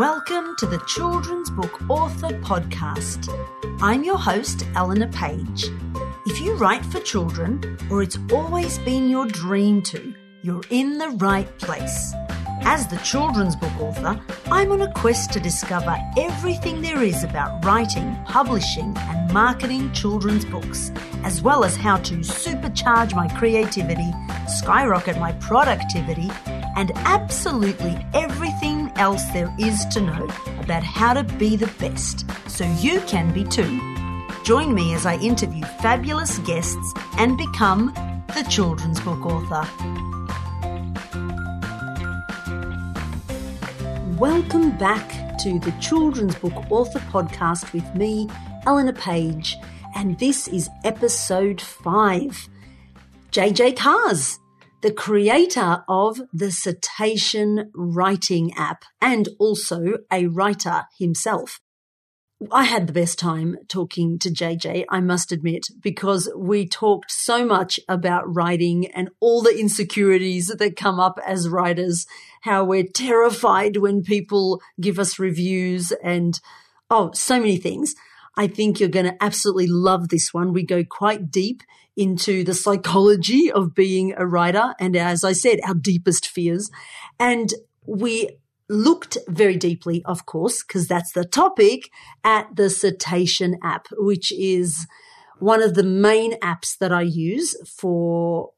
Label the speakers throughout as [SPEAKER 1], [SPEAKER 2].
[SPEAKER 1] Welcome to the Children's Book Author Podcast. I'm your host, Eleanor Page. If you write for children, or it's always been your dream to, you're in the right place. As the children's book author, I'm on a quest to discover everything there is about writing, publishing, and marketing children's books, as well as how to supercharge my creativity, skyrocket my productivity, and absolutely everything else there is to know about how to be the best so you can be too. Join me as I interview fabulous guests and become the children's book author. Welcome back to the Children's Book Author Podcast with me, Eleanor Page, and this is episode 5. JJ Cars, the creator of the Cetacean writing app and also a writer himself. I had the best time talking to JJ, I must admit, because we talked so much about writing and all the insecurities that come up as writers, how we're terrified when people give us reviews and, oh, so many things. I think you're going to absolutely love this one. We go quite deep into the psychology of being a writer. And as I said, our deepest fears. And we looked very deeply, of course, because that's the topic at the Citation app, which is one of the main apps that I use for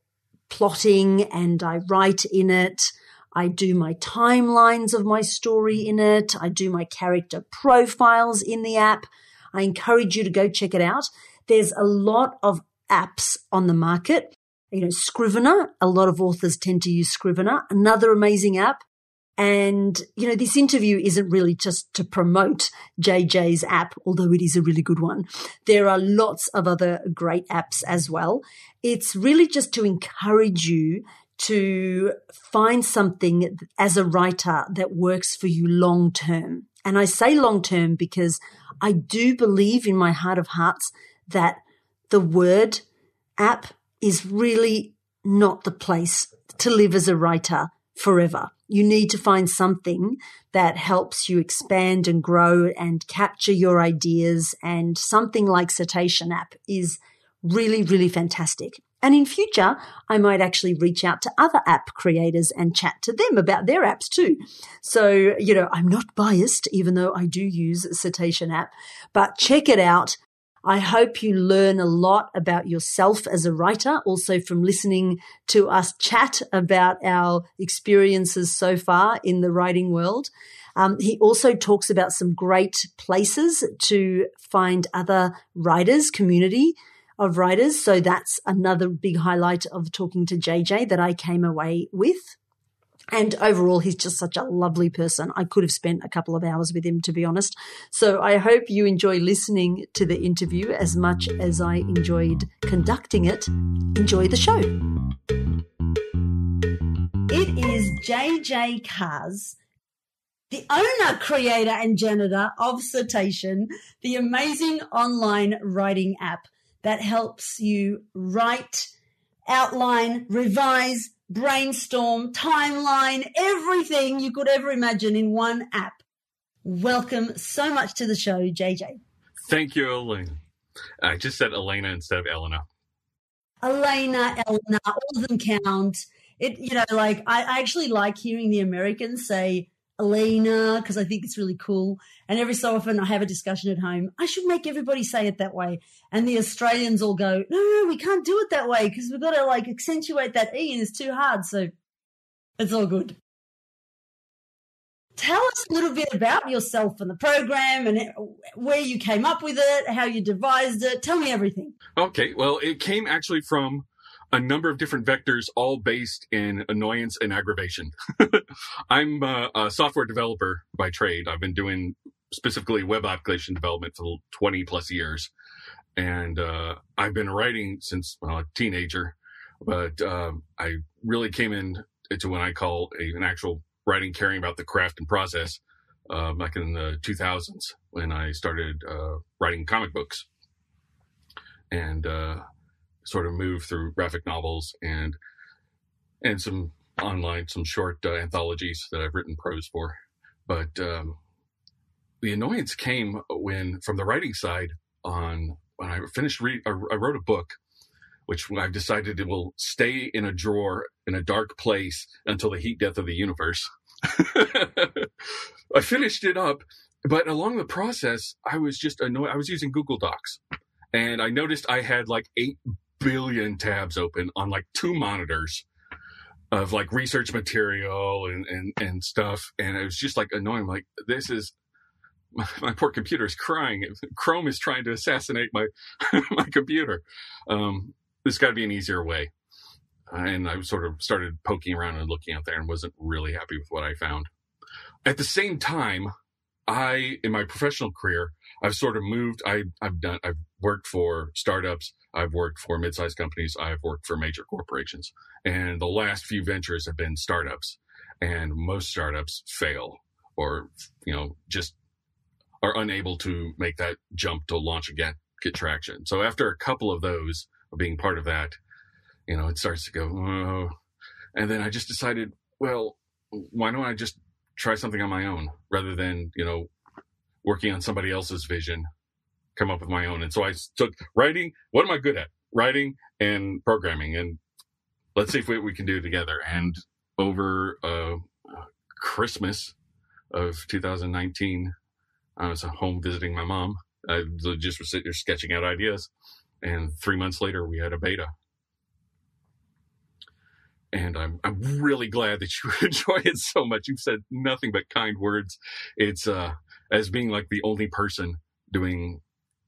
[SPEAKER 1] plotting and I write in it. I do my timelines of my story in it. I do my character profiles in the app. I encourage you to go check it out. There's a lot of apps on the market. You know, Scrivener, a lot of authors tend to use Scrivener, another amazing app. And, you know, this interview isn't really just to promote JJ's app, although it is a really good one. There are lots of other great apps as well. It's really just to encourage you to find something as a writer that works for you long term. And I say long term because I do believe in my heart of hearts that the word app is really not the place to live as a writer forever. You need to find something that helps you expand and grow and capture your ideas. And something like Cetacean app is really, really fantastic. And in future, I might actually reach out to other app creators and chat to them about their apps too. So, you know, I'm not biased, even though I do use Cetacean app, but check it out. I hope you learn a lot about yourself as a writer, also from listening to us chat about our experiences so far in the writing world. Um, he also talks about some great places to find other writers, community of writers. So that's another big highlight of talking to JJ that I came away with. And overall, he's just such a lovely person. I could have spent a couple of hours with him, to be honest. So I hope you enjoy listening to the interview as much as I enjoyed conducting it. Enjoy the show. It is JJ Cars, the owner, creator, and janitor of Citation, the amazing online writing app that helps you write, outline, revise, brainstorm, timeline, everything you could ever imagine in one app. Welcome so much to the show, JJ.
[SPEAKER 2] Thank you, Elena. I just said Elena instead of Elena.
[SPEAKER 1] Elena, Elena, all of them count. It, you know, like I, I actually like hearing the Americans say Elena because I think it's really cool. And every so often I have a discussion at home. I should make everybody say it that way. And the Australians all go, no, no, we can't do it that way because we've got to like accentuate that E and it's too hard. So it's all good. Tell us a little bit about yourself and the program and where you came up with it, how you devised it. Tell me everything.
[SPEAKER 2] Okay. Well, it came actually from a number of different vectors, all based in annoyance and aggravation. I'm a, a, software developer by trade. I've been doing specifically web application development for 20 plus years. And uh, I've been writing since a teenager, but um, I really came in to what I call a, an actual writing, caring about the craft and process uh, back in the 2000s when I started uh, writing comic books. And uh, sort of move through graphic novels and and some online some short uh, anthologies that I've written prose for. But um, the annoyance came when, from the writing side, on when I finished read, I wrote a book, which I've decided it will stay in a drawer in a dark place until the heat death of the universe. I finished it up, but along the process, I was just annoyed. I was using Google Docs, and I noticed I had like eight billion tabs open on like two monitors of like research material and, and, and stuff. And it was just like annoying. Like, this is, my, poor computer is crying. Chrome is trying to assassinate my, my computer. Um, there's got to be an easier way. and I sort of started poking around and looking out there and wasn't really happy with what I found. At the same time, I, in my professional career, I've sort of moved. I, I've done, I've worked for startups. I've worked for mid-sized companies. I've worked for major corporations. And the last few ventures have been startups. And most startups fail or, you know, just are unable to make that jump to launch get, get traction. So after a couple of those being part of that, you know, it starts to go, oh. and then I just decided, well, why don't I just try something on my own rather than, you know, working on somebody else's vision, come up with my own. And so I took writing. What am I good at? Writing and programming. And let's see if we, we can do together. And over uh, Christmas of 2019, I was home visiting my mom. I just was sitting there sketching out ideas. And three months later, we had a beta and I'm I'm really glad that you enjoy it so much. You've said nothing but kind words. It's uh as being like the only person doing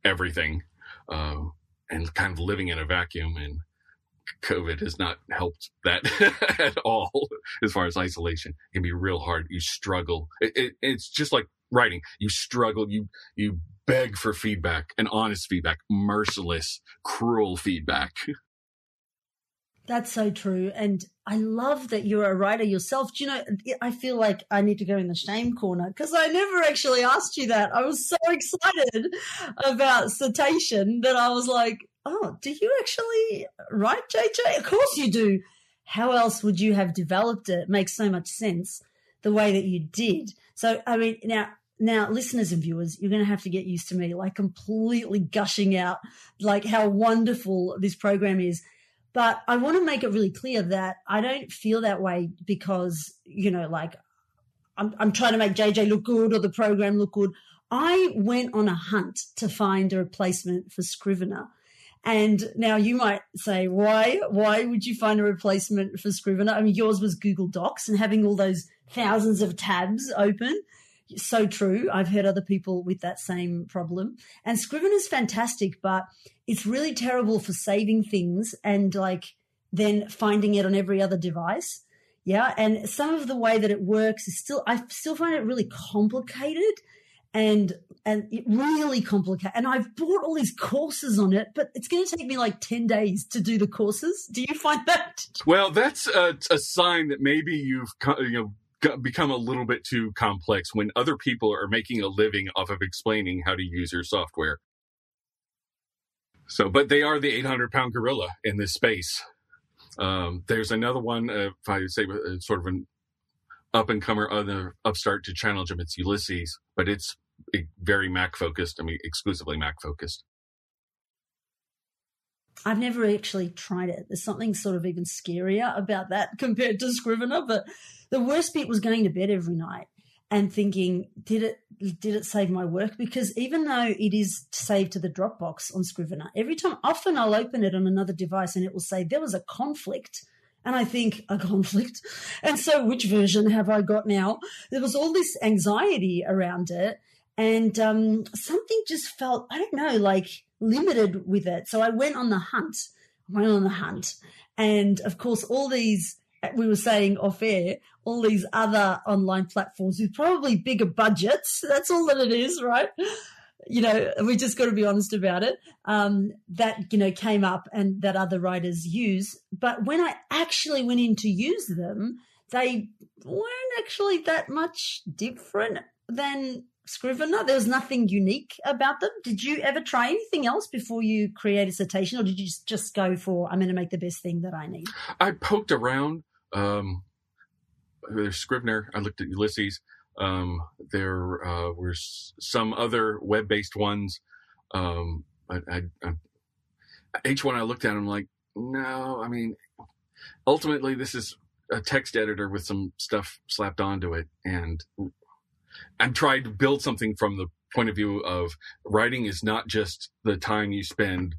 [SPEAKER 2] everything, uh, and kind of living in a vacuum and COVID has not helped that at all as far as isolation. It can be real hard. You struggle. It, it, it's just like writing. You struggle. You, you beg for feedback and honest feedback, merciless, cruel feedback.
[SPEAKER 1] That's so true. And I love that you're a writer yourself. Do you know, I feel like I need to go in the shame corner because I never actually asked you that. I was so excited about Cetacean that I was like, oh, do you actually write JJ? Of course you do. How else would you have developed it? it makes so much sense the way that you did. So, I mean, now, now, listeners and viewers, you're going to have to get used to me like completely gushing out like how wonderful this program is but I want to make it really clear that I don't feel that way because, you know, like I'm, I'm trying to make JJ look good or the program look good. I went on a hunt to find a replacement for Scrivener. And now you might say, why? Why would you find a replacement for Scrivener? I mean, yours was Google Docs and having all those thousands of tabs open so true. I've heard other people with that same problem. And Scrivener is fantastic, but it's really terrible for saving things and like then finding it on every other device. Yeah. And some of the way that it works is still, I still find it really complicated and, and really complicated. And I've bought all these courses on it, but it's going to take me like 10 days to do the courses. Do you find that?
[SPEAKER 2] Well, that's a, a sign that maybe you've, you know, become a little bit too complex when other people are making a living off of explaining how to use your software. So, but they are the 800 pound gorilla in this space. Um, there's another one, uh, if I say uh, sort of an up and comer, other upstart to challenge them. It's Ulysses, but it's very Mac focused. I mean, exclusively Mac focused.
[SPEAKER 1] I've never actually tried it. There's something sort of even scarier about that compared to Scrivener. But the worst bit was going to bed every night and thinking, did it did it save my work? Because even though it is saved to the Dropbox on Scrivener, every time often I'll open it on another device and it will say there was a conflict. And I think a conflict. And so which version have I got now? There was all this anxiety around it. And um, something just felt, I don't know, like limited with it. So I went on the hunt. I went on the hunt. And of course, all these, we were saying off air, all these other online platforms with probably bigger budgets. That's all that it is, right? You know, we just got to be honest about it. Um, that, you know, came up and that other writers use. But when I actually went in to use them, they weren't actually that much different than Scrivener. There was nothing unique about them. Did you ever try anything else before you create a Cetacean, or did you just go for I'm going to make the best thing that I need?
[SPEAKER 2] I poked around. Um, there's Scrivener. I looked at Ulysses. Um, there uh, were some other web-based ones. Um, I, I, I, each one I looked at, I'm like, no. I mean, ultimately, this is a text editor with some stuff slapped onto it, and I'm trying to build something from the point of view of writing is not just the time you spend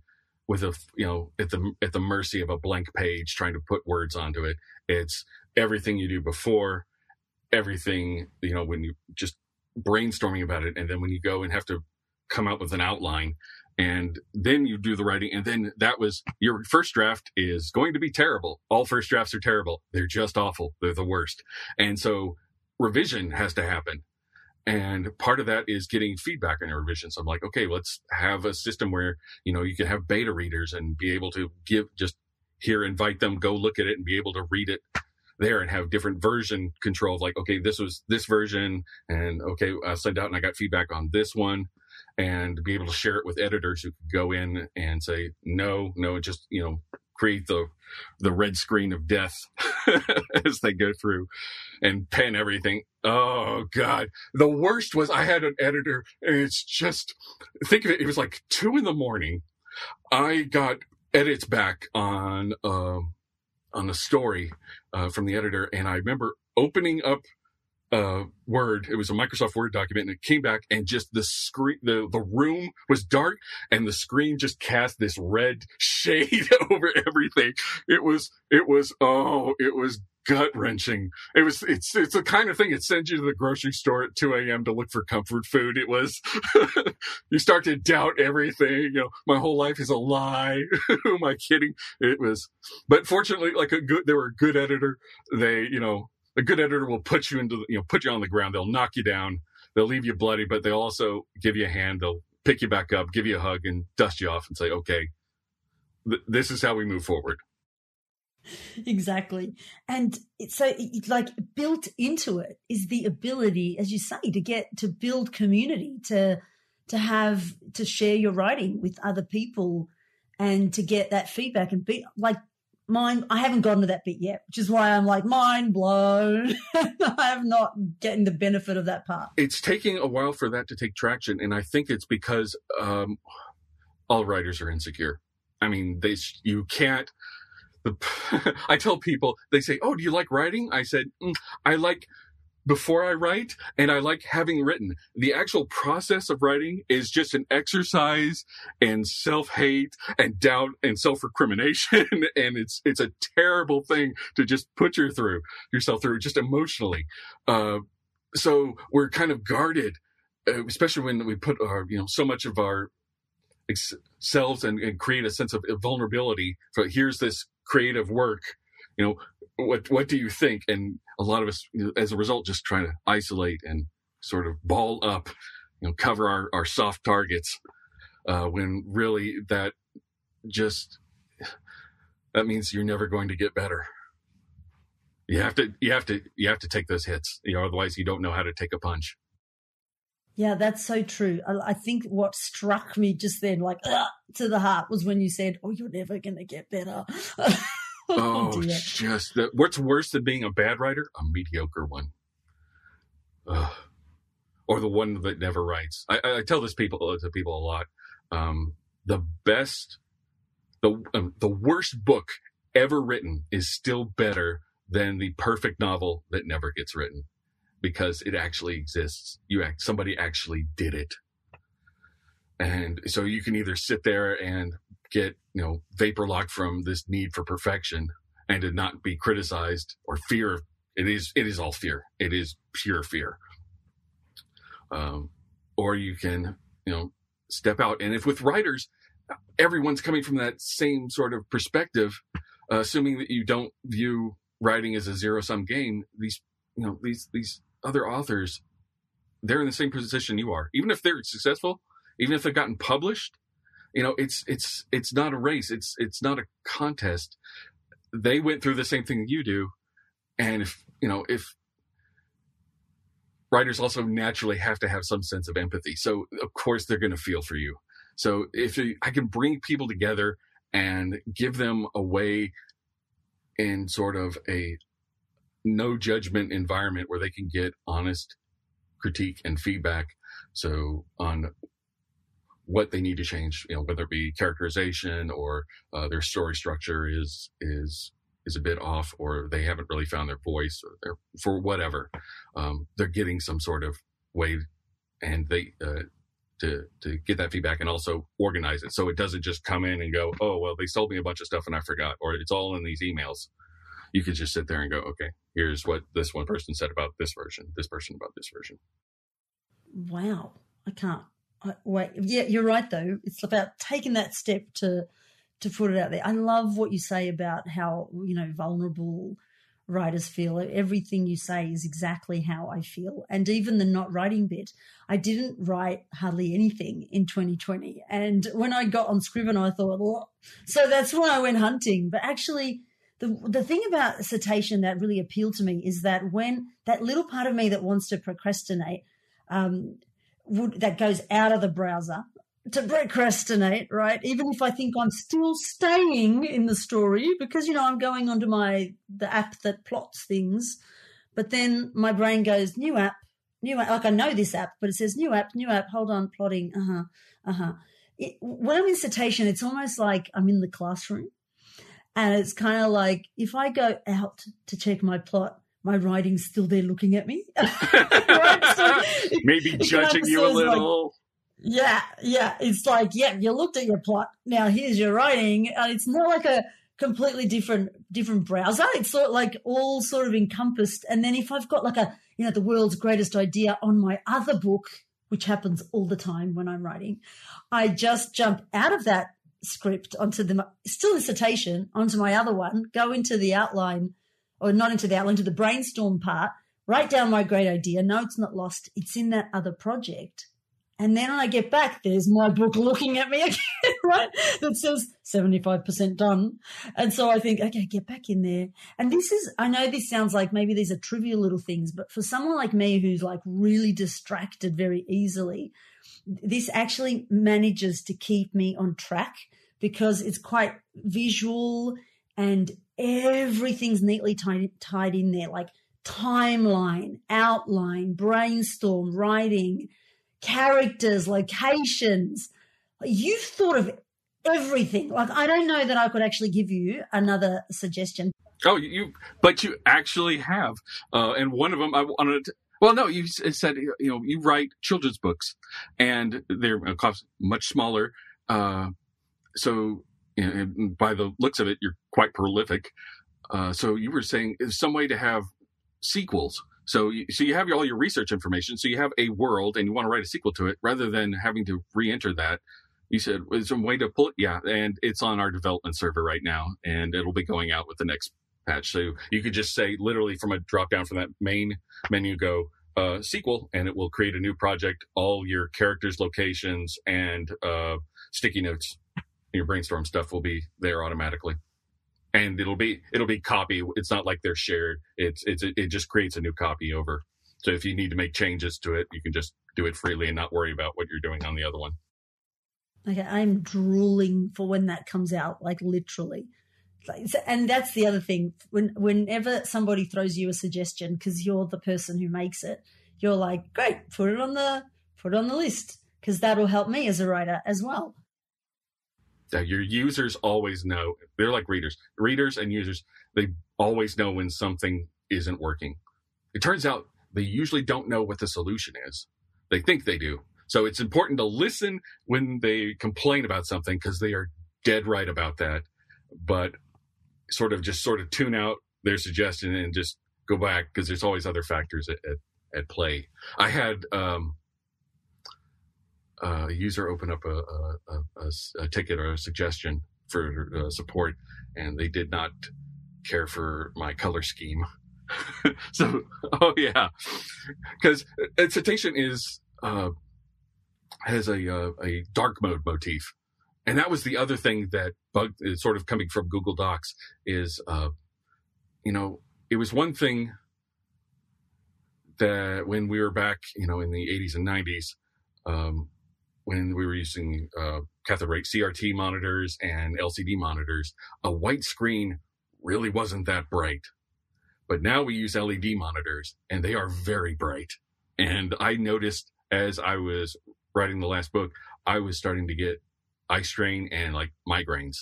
[SPEAKER 2] with a you know at the at the mercy of a blank page trying to put words onto it. It's everything you do before everything you know when you just brainstorming about it and then when you go and have to come up with an outline and then you do the writing and then that was your first draft is going to be terrible. All first drafts are terrible. They're just awful. They're the worst. And so revision has to happen and part of that is getting feedback on your revision. So I'm like, okay, let's have a system where, you know, you can have beta readers and be able to give just here, invite them, go look at it and be able to read it there and have different version control of like, okay, this was this version and okay, I sent out and I got feedback on this one and be able to share it with editors who could go in and say, no, no, just, you know, create the the red screen of death as they go through and pen everything. Oh God. The worst was I had an editor and it's just, think of it. It was like two in the morning. I got edits back on, um, on a story, uh, from the editor. And I remember opening up uh, Word. It was a Microsoft Word document, and it came back, and just the screen, the the room was dark, and the screen just cast this red shade over everything. It was, it was, oh, it was gut wrenching. It was, it's, it's the kind of thing it sends you to the grocery store at 2 a.m. to look for comfort food. It was, you start to doubt everything. You know, my whole life is a lie. Who am I kidding? It was, but fortunately, like a good, they were a good editor. They, you know, a good editor will put you into, you know, put you on the ground. They'll knock you down. They'll leave you bloody, but they'll also give you a hand. They'll pick you back up, give you a hug and dust you off and say, okay, th- this is how we move forward.
[SPEAKER 1] Exactly. And so like built into it is the ability, as you say, to get to build community, to, to have, to share your writing with other people and to get that feedback and be like mind I haven't gotten to that bit yet, which is why I'm like mind blown. I'm not getting the benefit of that part.
[SPEAKER 2] It's taking a while for that to take traction, and I think it's because um, all writers are insecure. I mean, they you can't. The, I tell people they say, "Oh, do you like writing?" I said, mm, "I like before I write and I like having written. The actual process of writing is just an exercise in self-hate and doubt and self-recrimination. and it's, it's a terrible thing to just put your through yourself through just emotionally. Uh, so we're kind of guarded, uh, especially when we put our, you know, so much of our selves and, and create a sense of vulnerability for here's this creative work you know what what do you think? And a lot of us, as a result, just trying to isolate and sort of ball up, you know, cover our our soft targets. Uh, when really that just that means you're never going to get better. You have to you have to you have to take those hits. You know, otherwise you don't know how to take a punch.
[SPEAKER 1] Yeah, that's so true. I, I think what struck me just then, like to the heart, was when you said, "Oh, you're never going to get better."
[SPEAKER 2] Oh, oh just the, what's worse than being a bad writer? A mediocre one. Ugh. Or the one that never writes. I, I tell this people to people a lot. Um, the best, the um, the worst book ever written is still better than the perfect novel that never gets written because it actually exists. You act, somebody actually did it. And so you can either sit there and get, you know, vapor locked from this need for perfection and to not be criticized or fear. It is, it is all fear. It is pure fear. Um, or you can, you know, step out. And if with writers, everyone's coming from that same sort of perspective, uh, assuming that you don't view writing as a zero sum game, these, you know, these, these other authors, they're in the same position you are. Even if they're successful, even if they've gotten published, you know, it's it's it's not a race. It's it's not a contest. They went through the same thing you do, and if you know if writers also naturally have to have some sense of empathy, so of course they're going to feel for you. So if I can bring people together and give them a way in sort of a no judgment environment where they can get honest critique and feedback. So on what they need to change, you know, whether it be characterization or uh, their story structure is is is a bit off, or they haven't really found their voice, or for whatever, um, they're getting some sort of way, and they uh, to to get that feedback and also organize it so it doesn't just come in and go, oh well, they sold me a bunch of stuff and I forgot, or it's all in these emails. You could just sit there and go, okay, here's what this one person said about this version, this person about this version.
[SPEAKER 1] Wow, I can't Wait. Yeah, you're right though. It's about taking that step to to put it out there. I love what you say about how you know vulnerable writers feel. Everything you say is exactly how I feel. And even the not writing bit, I didn't write hardly anything in 2020. And when I got on Scrivener, I thought, well, so that's when I went hunting. But actually, the the thing about cetacean that really appealed to me is that when that little part of me that wants to procrastinate um, would that goes out of the browser to procrastinate, right? Even if I think I'm still staying in the story because you know I'm going onto my the app that plots things, but then my brain goes new app, new app. Like I know this app, but it says new app, new app. Hold on, plotting. Uh huh. Uh huh. When I'm in cetacean, it's almost like I'm in the classroom, and it's kind of like if I go out to check my plot, my writing's still there looking at me.
[SPEAKER 2] Maybe judging you a little.
[SPEAKER 1] Like, yeah, yeah. It's like, yeah, you looked at your plot. Now here's your writing. And it's not like a completely different different browser. It's sort of like all sort of encompassed. And then if I've got like a, you know, the world's greatest idea on my other book, which happens all the time when I'm writing, I just jump out of that script onto the still in citation onto my other one, go into the outline or not into the outline, into the brainstorm part, write down my great idea. No, it's not lost. It's in that other project and then when I get back, there's my book looking at me again, right? That says 75% done. And so I think, okay, get back in there. And this is, I know this sounds like maybe these are trivial little things, but for someone like me who's like really distracted very easily, this actually manages to keep me on track because it's quite visual and everything's neatly tied, tied in there, like timeline, outline, brainstorm, writing, characters, locations. You've thought of everything. Like I don't know that I could actually give you another suggestion.
[SPEAKER 2] Oh, you, but you actually have, uh, and one of them I wanted. To, well, no, you said you know you write children's books, and they're much smaller. Uh, so, know, by the looks of it, you're quite prolific. Uh, so you were saying some way to have sequels so, you, so you have all your research information. So you have a world, and you want to write a sequel to it, rather than having to re-enter that. You said there's some way to pull it, yeah, and it's on our development server right now, and it'll be going out with the next patch. So you could just say, literally, from a drop down from that main menu, go uh, sequel, and it will create a new project. All your characters, locations, and uh, sticky notes, your brainstorm stuff will be there automatically and it'll be it'll be copy. It's not like they're shared. It's it's it just creates a new copy over. So if you need to make changes to it, you can just do it freely and not worry about what you're doing on the other one.
[SPEAKER 1] Okay, I'm drooling for when that comes out, like literally. And that's the other thing. When whenever somebody throws you a suggestion, because you're the person who makes it, you're like, great, put it on the put it on the list, because that'll help me as a writer as well
[SPEAKER 2] that your users always know they're like readers readers and users they always know when something isn't working. It turns out they usually don't know what the solution is. They think they do. So it's important to listen when they complain about something because they are dead right about that. But sort of just sort of tune out their suggestion and just go back because there's always other factors at, at, at play. I had um, a user open up a, a, a, a, ticket or a suggestion for uh, support, and they did not care for my color scheme. so, oh yeah, because Cetacean is uh, has a uh, a dark mode motif, and that was the other thing that bugged. Sort of coming from Google Docs is, uh, you know, it was one thing that when we were back, you know, in the 80s and 90s, um, when we were using uh, cathode ray CRT monitors and LCD monitors, a white screen really wasn't that bright. But now we use LED monitors and they are very bright. And I noticed as I was writing the last book, I was starting to get eye strain and like migraines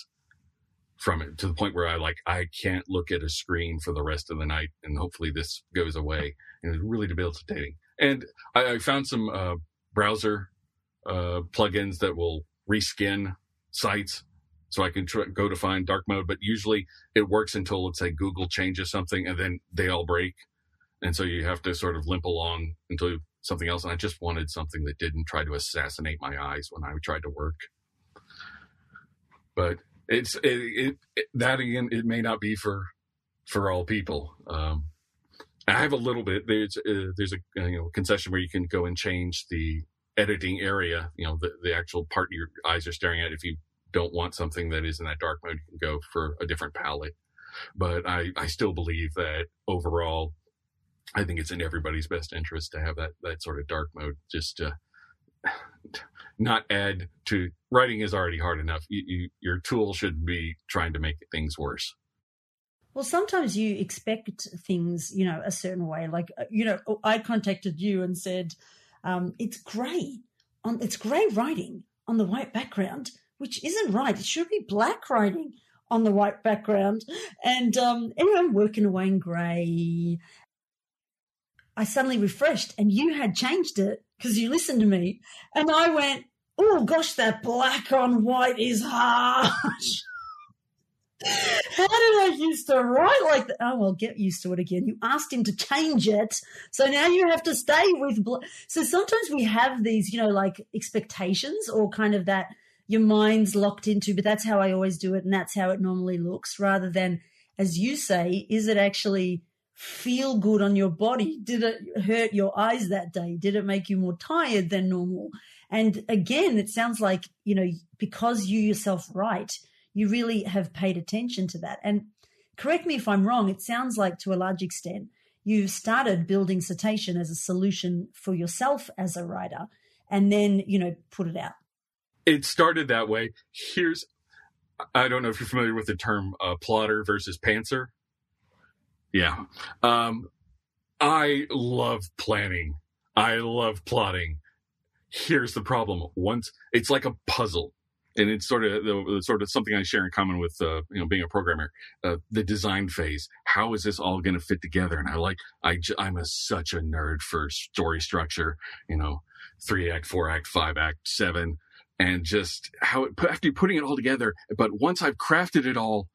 [SPEAKER 2] from it to the point where I like I can't look at a screen for the rest of the night, and hopefully this goes away. And it's really debilitating. And I, I found some uh, browser uh, plugins that will reskin sites, so I can tr- go to find dark mode. But usually it works until let's say Google changes something, and then they all break, and so you have to sort of limp along until something else. And I just wanted something that didn't try to assassinate my eyes when I tried to work. But it's it, it, it, that again it may not be for for all people um i have a little bit there's uh, there's a you know concession where you can go and change the editing area you know the, the actual part your eyes are staring at if you don't want something that is in that dark mode you can go for a different palette but i i still believe that overall i think it's in everybody's best interest to have that that sort of dark mode just to not add to writing is already hard enough. You, you, your tool should be trying to make things worse.
[SPEAKER 1] Well, sometimes you expect things, you know, a certain way. Like, uh, you know, I contacted you and said, um, "It's grey on it's grey writing on the white background," which isn't right. It should be black writing on the white background. And um, anyway, I'm working away in grey. I suddenly refreshed, and you had changed it because you listened to me, and I went, oh gosh, that black on white is harsh. How did I used to write like that? Oh, well, get used to it again. You asked him to change it. So now you have to stay with. Bl- so sometimes we have these, you know, like expectations or kind of that your mind's locked into, but that's how I always do it. And that's how it normally looks rather than, as you say, is it actually feel good on your body? Did it hurt your eyes that day? Did it make you more tired than normal? And again, it sounds like, you know, because you yourself write, you really have paid attention to that. And correct me if I'm wrong, it sounds like to a large extent, you've started building Citation as a solution for yourself as a writer and then, you know, put it out.
[SPEAKER 2] It started that way. Here's, I don't know if you're familiar with the term uh, plotter versus pantser. Yeah. Um, I love planning. I love plotting here's the problem. Once it's like a puzzle, and it's sort of the, sort of something I share in common with uh, you know being a programmer. Uh, the design phase. How is this all going to fit together? And I like I I'm a, such a nerd for story structure. You know, three act, four act, five act, seven, and just how it after putting it all together. But once I've crafted it all,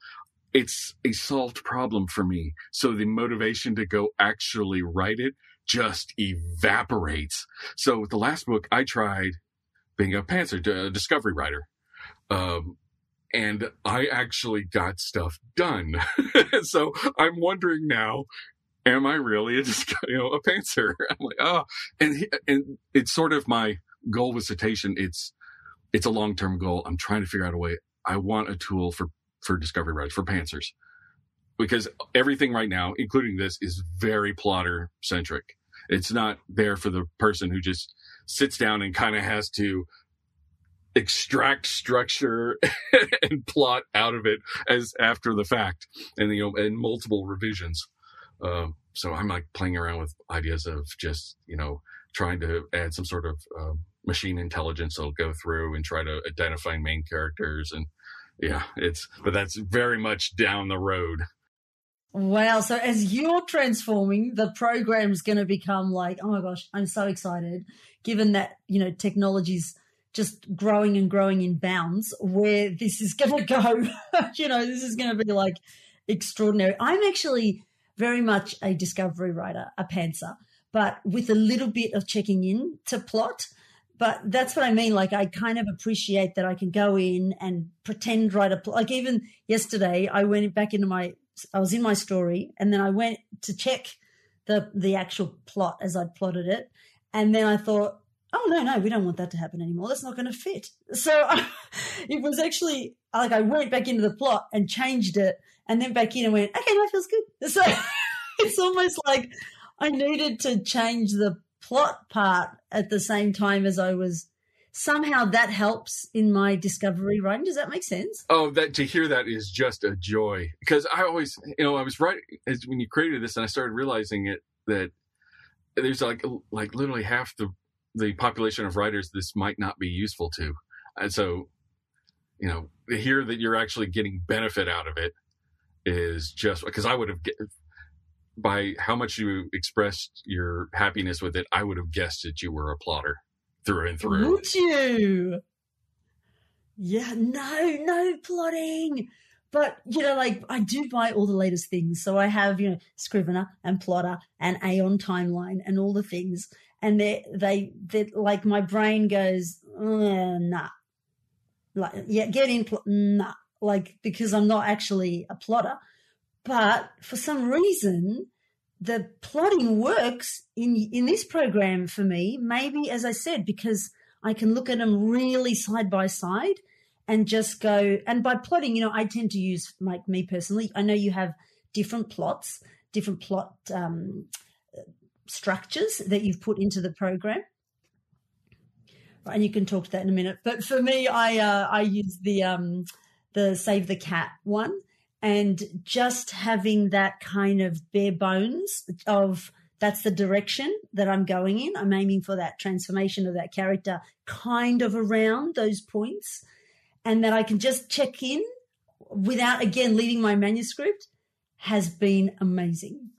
[SPEAKER 2] it's a solved problem for me. So the motivation to go actually write it just evaporates. So with the last book, I tried being a pantser, a discovery writer. Um, and I actually got stuff done. so I'm wondering now, am I really a, you know, a pantser? I'm like, oh, and, and it's sort of my goal with citation. It's, it's a long-term goal. I'm trying to figure out a way. I want a tool for, for discovery writers, for pantsers, because everything right now, including this, is very plotter centric. It's not there for the person who just sits down and kind of has to extract structure and plot out of it as after the fact and you know and multiple revisions uh, so i'm like playing around with ideas of just you know trying to add some sort of uh, machine intelligence that'll go through and try to identify main characters and yeah it's but that's very much down the road
[SPEAKER 1] Wow. So as you're transforming, the program's going to become like, oh my gosh, I'm so excited, given that, you know, technology's just growing and growing in bounds where this is going to go. you know, this is going to be like extraordinary. I'm actually very much a discovery writer, a pantser, but with a little bit of checking in to plot. But that's what I mean. Like, I kind of appreciate that I can go in and pretend write a plot. Like, even yesterday, I went back into my I was in my story, and then I went to check the the actual plot as I'd plotted it, and then I thought, oh no, no, we don't want that to happen anymore. That's not going to fit. So it was actually like I went back into the plot and changed it, and then back in and went, okay, that feels good. So it's almost like I needed to change the plot part at the same time as I was somehow that helps in my discovery writing. Does that make sense?
[SPEAKER 2] Oh, that to hear that is just a joy because I always, you know, I was writing as when you created this and I started realizing it that there's like like literally half the the population of writers this might not be useful to, and so you know hear that you're actually getting benefit out of it is just because I would have by how much you expressed your happiness with it, I would have guessed that you were a plotter through and through.
[SPEAKER 1] Would you? Yeah, no, no plotting. But you know, like I do buy all the latest things. So I have, you know, Scrivener and Plottr and Aeon Timeline and all the things. And they they they like my brain goes, uh, nah. Like yeah, get in pl- nah. Like because I'm not actually a plotter. But for some reason, the plotting works in in this program for me. Maybe as I said, because I can look at them really side by side and just go. And by plotting, you know, I tend to use like me personally. I know you have different plots, different plot um, structures that you've put into the program. And you can talk to that in a minute. But for me, I uh, I use the um, the save the cat one and just having that kind of bare bones of that's the direction that I'm going in. I'm aiming for that transformation of that character kind of around those points and that I can just check in without again leaving my manuscript has been amazing.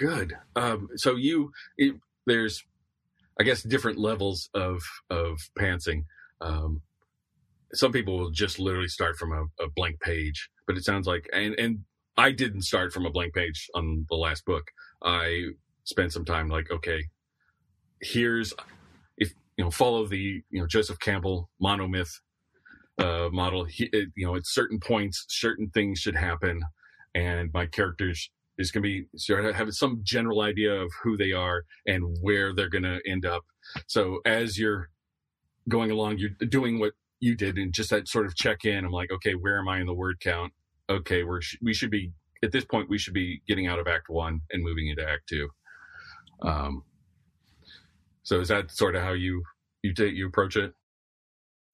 [SPEAKER 2] Good. Um, so you, it, there's, I guess, different levels of of pantsing. Um, some people will just literally start from a, a blank page but it sounds like and and I didn't start from a blank page on the last book. I spent some time like, okay, here's if you know follow the you know Joseph Campbell monomyth uh, model. He, it, you know, at certain points, certain things should happen, and my characters is going to be sort of have some general idea of who they are and where they're going to end up. So as you're going along, you're doing what you did and just that sort of check in. I'm like, okay, where am I in the word count? okay, we're we should be at this point we should be getting out of Act One and moving into Act Two. Um, so is that sort of how you you take you approach it?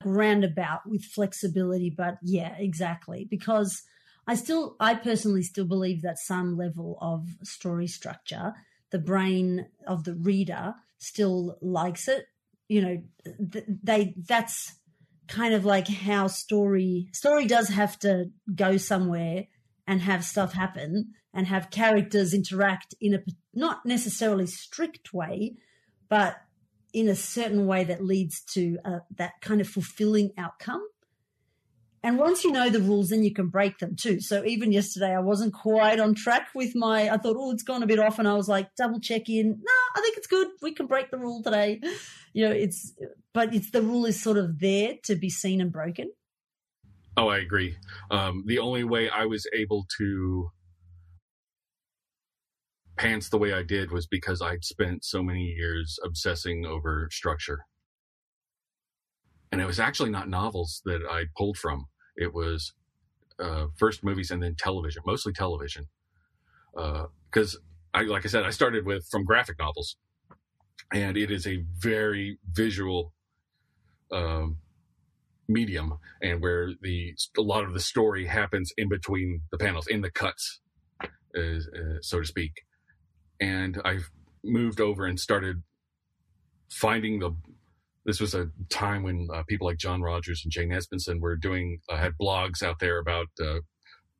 [SPEAKER 1] Roundabout with flexibility, but yeah, exactly. Because I still, I personally still believe that some level of story structure, the brain of the reader still likes it. You know, they that's kind of like how story story does have to go somewhere and have stuff happen and have characters interact in a not necessarily strict way but in a certain way that leads to a, that kind of fulfilling outcome and once you know the rules, then you can break them too. So even yesterday, I wasn't quite on track with my. I thought, oh, it's gone a bit off, and I was like, double check in. No, I think it's good. We can break the rule today. You know, it's but it's the rule is sort of there to be seen and broken.
[SPEAKER 2] Oh, I agree. Um, the only way I was able to pants the way I did was because I'd spent so many years obsessing over structure. And it was actually not novels that I pulled from. It was uh, first movies and then television, mostly television. Because uh, I, like I said, I started with from graphic novels, and it is a very visual um, medium, and where the a lot of the story happens in between the panels, in the cuts, uh, so to speak. And I've moved over and started finding the this was a time when uh, people like John Rogers and Jane Espenson were doing uh, had blogs out there about uh,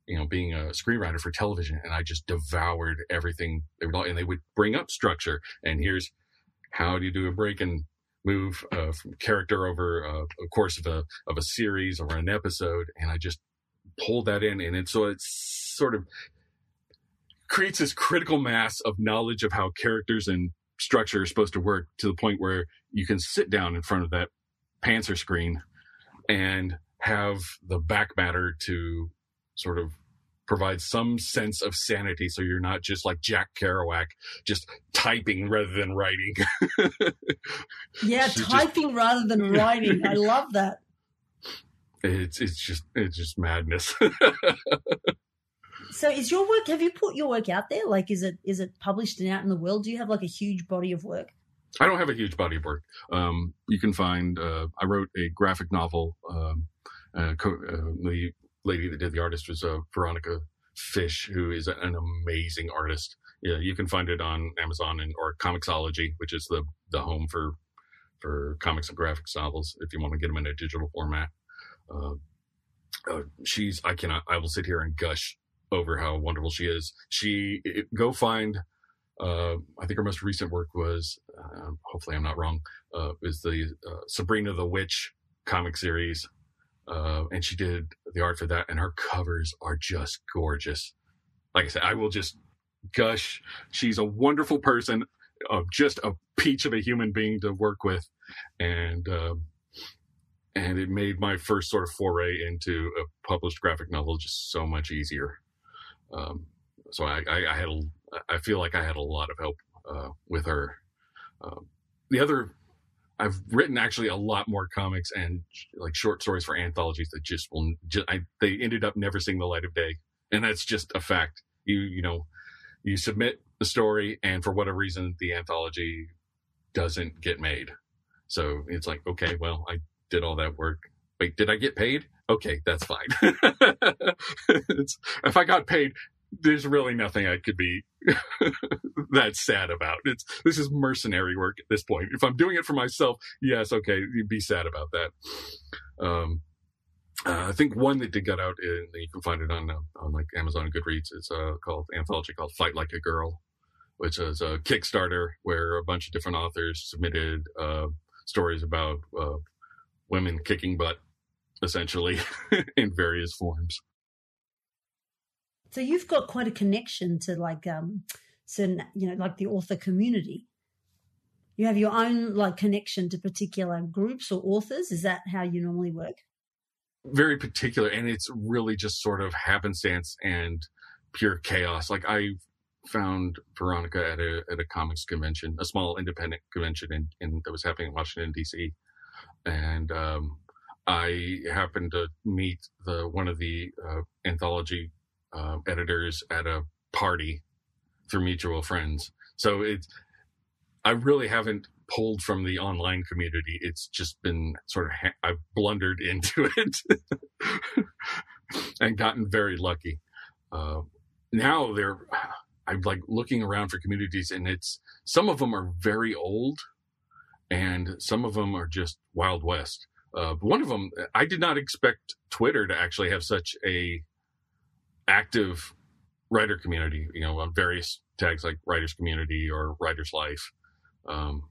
[SPEAKER 2] you know being a screenwriter for television, and I just devoured everything they would and they would bring up structure and here's how do you do a break and move uh, from character over uh, a course of a of a series or an episode, and I just pulled that in, and it, so it's sort of creates this critical mass of knowledge of how characters and structure is supposed to work to the point where you can sit down in front of that Pantser screen and have the back matter to sort of provide some sense of sanity so you're not just like Jack Kerouac just typing rather than writing.
[SPEAKER 1] yeah, typing just, rather than writing. I love that.
[SPEAKER 2] It's it's just it's just madness.
[SPEAKER 1] So is your work have you put your work out there? Like is it is it published and out in the world? Do you have like a huge body of work?
[SPEAKER 2] I don't have a huge body of work. Um, you can find uh, I wrote a graphic novel. Um, uh, co- uh, the lady that did the artist was uh, Veronica Fish, who is an amazing artist. yeah, you can find it on Amazon and or Comixology, which is the the home for for comics and graphics novels. If you want to get them in a digital format, uh, uh, she's I cannot I will sit here and gush over how wonderful she is. She it, go find. Uh, I think her most recent work was, uh, hopefully I'm not wrong, uh, is the uh, Sabrina the Witch comic series. Uh, and she did the art for that, and her covers are just gorgeous. Like I said, I will just gush. She's a wonderful person, uh, just a peach of a human being to work with, and um, and it made my first sort of foray into a published graphic novel just so much easier. Um, so I, I, I, had a, I feel like I had a lot of help uh, with her. Um, the other, I've written actually a lot more comics and like short stories for anthologies that just will, just, I, they ended up never seeing the light of day, and that's just a fact. You you know, you submit the story, and for whatever reason, the anthology doesn't get made. So it's like, okay, well, I did all that work. Wait, did I get paid? Okay, that's fine. if I got paid, there's really nothing I could be that sad about. It's this is mercenary work at this point. If I'm doing it for myself, yes, okay, you'd be sad about that. Um, uh, I think one that did get out, and you can find it on uh, on like Amazon Goodreads. It's uh, called anthology called "Fight Like a Girl," which is a Kickstarter where a bunch of different authors submitted uh, stories about uh, women kicking butt, essentially, in various forms.
[SPEAKER 1] So you've got quite a connection to like um, certain, you know, like the author community. You have your own like connection to particular groups or authors. Is that how you normally work?
[SPEAKER 2] very particular and it's really just sort of happenstance and pure chaos. Like I found Veronica at a at a comics convention, a small independent convention in, in that was happening in Washington DC, and um, I happened to meet the one of the uh, anthology uh, editors at a party through mutual friends. So it's I really haven't pulled from the online community. It's just been sort of, ha- I've blundered into it and gotten very lucky. Uh, now they're, I'm like looking around for communities and it's, some of them are very old and some of them are just Wild West. Uh, one of them, I did not expect Twitter to actually have such a active writer community, you know, on various tags like writers community or writers life. Um,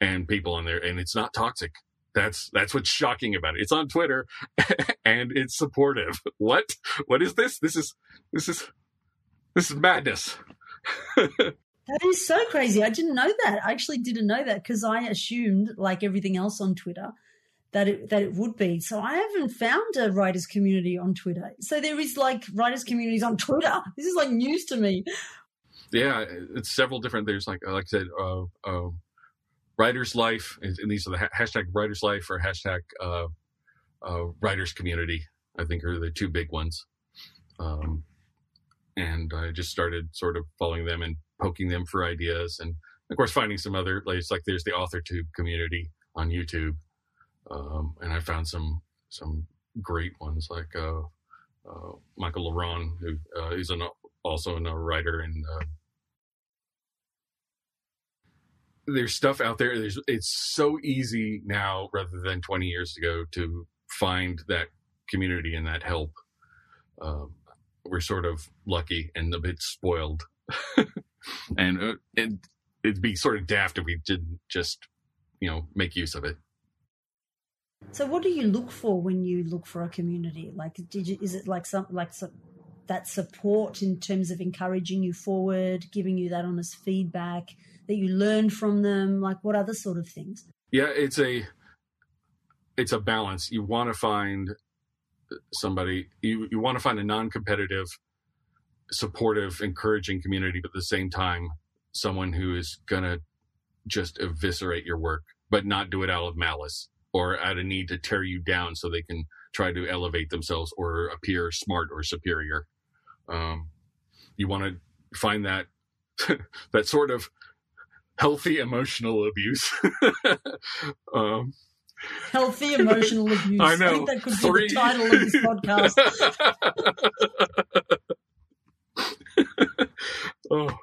[SPEAKER 2] and people on there and it's not toxic. That's that's what's shocking about it. It's on Twitter and it's supportive. What? What is this? This is this is this is madness.
[SPEAKER 1] that is so crazy. I didn't know that. I actually didn't know that because I assumed, like everything else on Twitter, that it that it would be. So I haven't found a writers community on Twitter. So there is like writers communities on Twitter. This is like news to me.
[SPEAKER 2] Yeah, it's several different. There's like like I said, uh, uh, writer's life, and these are the hashtag writer's life or hashtag uh, uh, writers community. I think are the two big ones. Um, and I just started sort of following them and poking them for ideas, and of course finding some other like like there's the AuthorTube community on YouTube, um, and I found some some great ones like uh, uh Michael Laron, who uh, is an, also a writer and uh, there's stuff out there. There's it's so easy now rather than 20 years ago to find that community and that help. Um, we're sort of lucky and a bit spoiled, and uh, it, it'd be sort of daft if we didn't just you know make use of it.
[SPEAKER 1] So, what do you look for when you look for a community? Like, did you, is it like some like some, that support in terms of encouraging you forward, giving you that honest feedback? that you learn from them? Like what other sort of things?
[SPEAKER 2] Yeah, it's a it's a balance. You want to find somebody you, you want to find a non-competitive supportive encouraging community but at the same time someone who is to just eviscerate your work but not do it out of malice or out of need to tear you down so they can try to elevate themselves or appear smart or superior um, you want to find that that sort of healthy emotional abuse. um,
[SPEAKER 1] healthy emotional abuse.
[SPEAKER 2] I know.
[SPEAKER 1] I think that could Three. be the title of this podcast.
[SPEAKER 2] oh,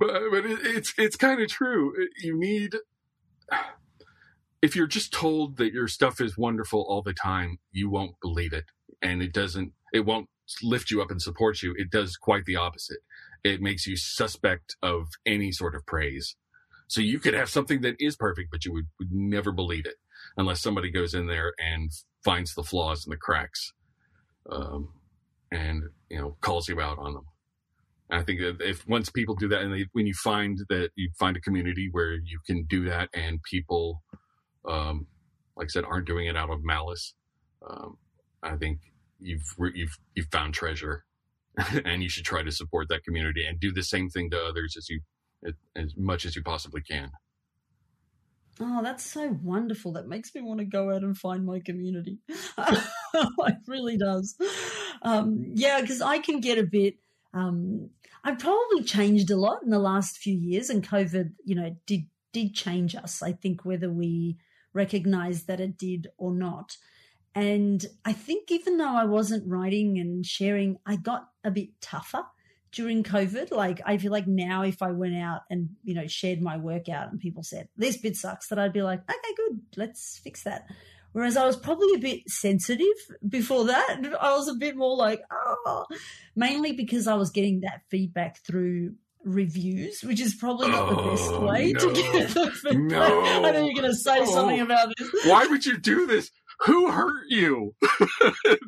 [SPEAKER 2] it's it's kind of true. You need if you're just told that your stuff is wonderful all the time, you won't believe it, and it doesn't. It won't lift you up and support you. It does quite the opposite. It makes you suspect of any sort of praise. So you could have something that is perfect, but you would, would never believe it unless somebody goes in there and finds the flaws and the cracks, um, and you know calls you out on them. I think that if once people do that, and they, when you find that you find a community where you can do that, and people, um, like I said, aren't doing it out of malice, um, I think you've you've you've found treasure, and you should try to support that community and do the same thing to others as you as much as you possibly can.
[SPEAKER 1] Oh, that's so wonderful. That makes me want to go out and find my community. it really does. Um, yeah, because I can get a bit. Um, I've probably changed a lot in the last few years, and COVID, you know, did did change us. I think whether we recognize that it did or not. And I think even though I wasn't writing and sharing, I got a bit tougher during COVID. Like I feel like now if I went out and, you know, shared my workout and people said, this bit sucks, that I'd be like, okay, good, let's fix that. Whereas I was probably a bit sensitive before that. I was a bit more like, oh, mainly because I was getting that feedback through reviews, which is probably not oh, the best oh, way no. to get the feedback. No. I know you're going to say oh. something about this.
[SPEAKER 2] Why would you do this? Who hurt you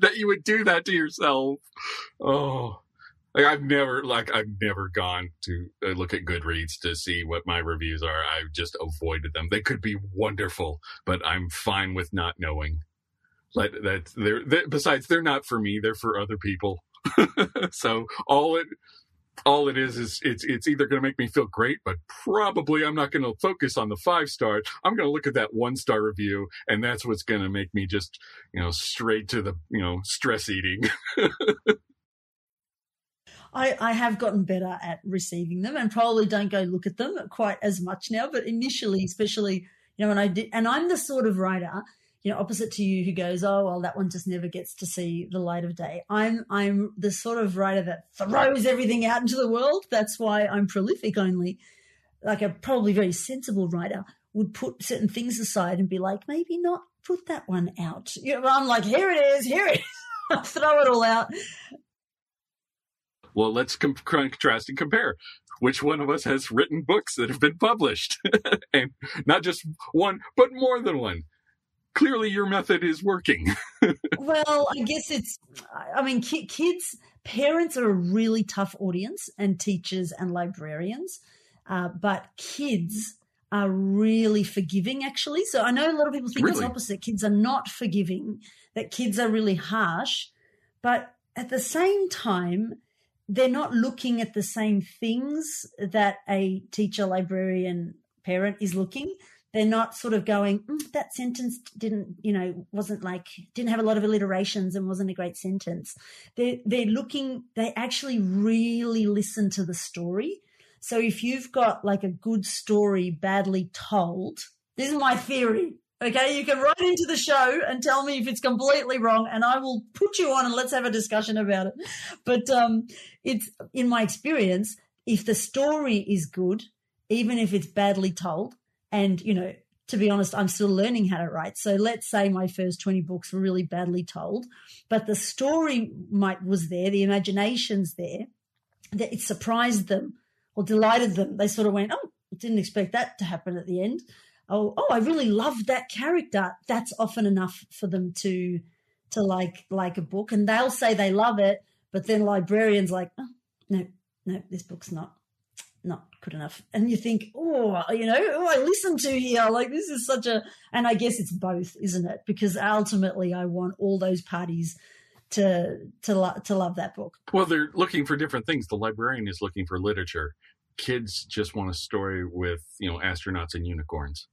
[SPEAKER 2] that you would do that to yourself? Oh. Like I've never like I've never gone to uh, look at Goodreads to see what my reviews are. I've just avoided them. They could be wonderful, but I'm fine with not knowing. Like that they're, they, besides they're not for me, they're for other people. so all it all it is is it's it's either going to make me feel great, but probably I'm not going to focus on the five star. I'm going to look at that one star review, and that's what's going to make me just you know straight to the you know stress eating.
[SPEAKER 1] I, I have gotten better at receiving them and probably don't go look at them quite as much now. But initially, especially, you know, when I did, and I'm the sort of writer, you know, opposite to you who goes, oh, well, that one just never gets to see the light of day. I'm, I'm the sort of writer that throws everything out into the world. That's why I'm prolific only. Like a probably very sensible writer would put certain things aside and be like, maybe not put that one out. You know, I'm like, here it is, here it is. throw it all out.
[SPEAKER 2] Well, let's contrast and compare. Which one of us has written books that have been published? and not just one, but more than one. Clearly, your method is working.
[SPEAKER 1] well, I guess it's, I mean, kids, parents are a really tough audience, and teachers and librarians. Uh, but kids are really forgiving, actually. So I know a lot of people think really? it's opposite. Kids are not forgiving, that kids are really harsh. But at the same time, they're not looking at the same things that a teacher, librarian, parent is looking. They're not sort of going, mm, that sentence didn't, you know, wasn't like, didn't have a lot of alliterations and wasn't a great sentence. They're, they're looking, they actually really listen to the story. So if you've got like a good story badly told, this is my theory. Okay, you can write into the show and tell me if it's completely wrong, and I will put you on and let's have a discussion about it. But um, it's in my experience, if the story is good, even if it's badly told, and you know, to be honest, I'm still learning how to write. So let's say my first 20 books were really badly told, but the story might was there, the imagination's there, that it surprised them or delighted them. They sort of went, "Oh, didn't expect that to happen at the end." oh, oh, I really loved that character. That's often enough for them to to like like a book, and they'll say they love it, but then librarians like, oh, no, no, this book's not not good enough. And you think, oh, you know, oh, I listen to here. Like this is such a, and I guess it's both, isn't it? Because ultimately, I want all those parties to to lo- to love that book.
[SPEAKER 2] Well, they're looking for different things. The librarian is looking for literature. Kids just want a story with you know astronauts and unicorns.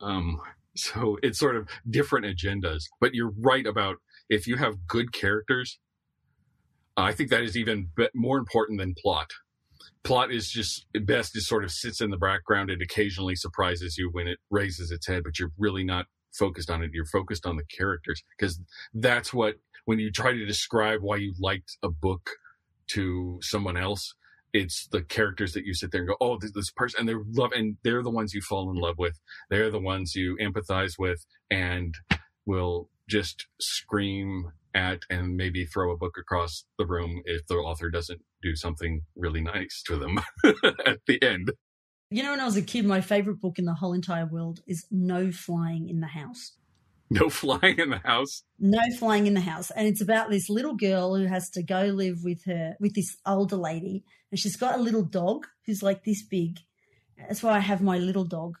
[SPEAKER 2] Um, so it's sort of different agendas. But you're right about if you have good characters, I think that is even more important than plot. Plot is just best is sort of sits in the background. It occasionally surprises you when it raises its head, but you're really not focused on it. You're focused on the characters because that's what when you try to describe why you liked a book to someone else, it's the characters that you sit there and go, oh, this, this person, and they're love, and they're the ones you fall in love with. They're the ones you empathize with, and will just scream at and maybe throw a book across the room if the author doesn't do something really nice to them at the end.
[SPEAKER 1] You know, when I was a kid, my favorite book in the whole entire world is No Flying in the House.
[SPEAKER 2] No flying in the house.
[SPEAKER 1] No flying in the house. And it's about this little girl who has to go live with her, with this older lady. And she's got a little dog who's like this big. That's why I have my little dog.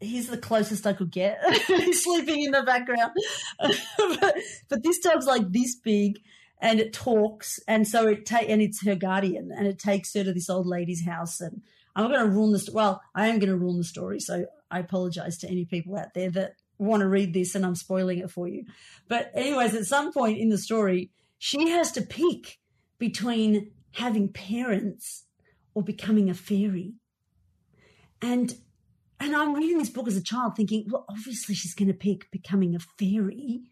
[SPEAKER 1] He's the closest I could get. He's sleeping in the background. but, but this dog's like this big and it talks. And so it ta- and it's her guardian and it takes her to this old lady's house. And I'm going to ruin this. Well, I am going to ruin the story. So I apologize to any people out there that want to read this and I'm spoiling it for you. But, anyways, at some point in the story, she has to pick between having parents or becoming a fairy. And and I'm reading this book as a child thinking, well, obviously she's going to pick becoming a fairy.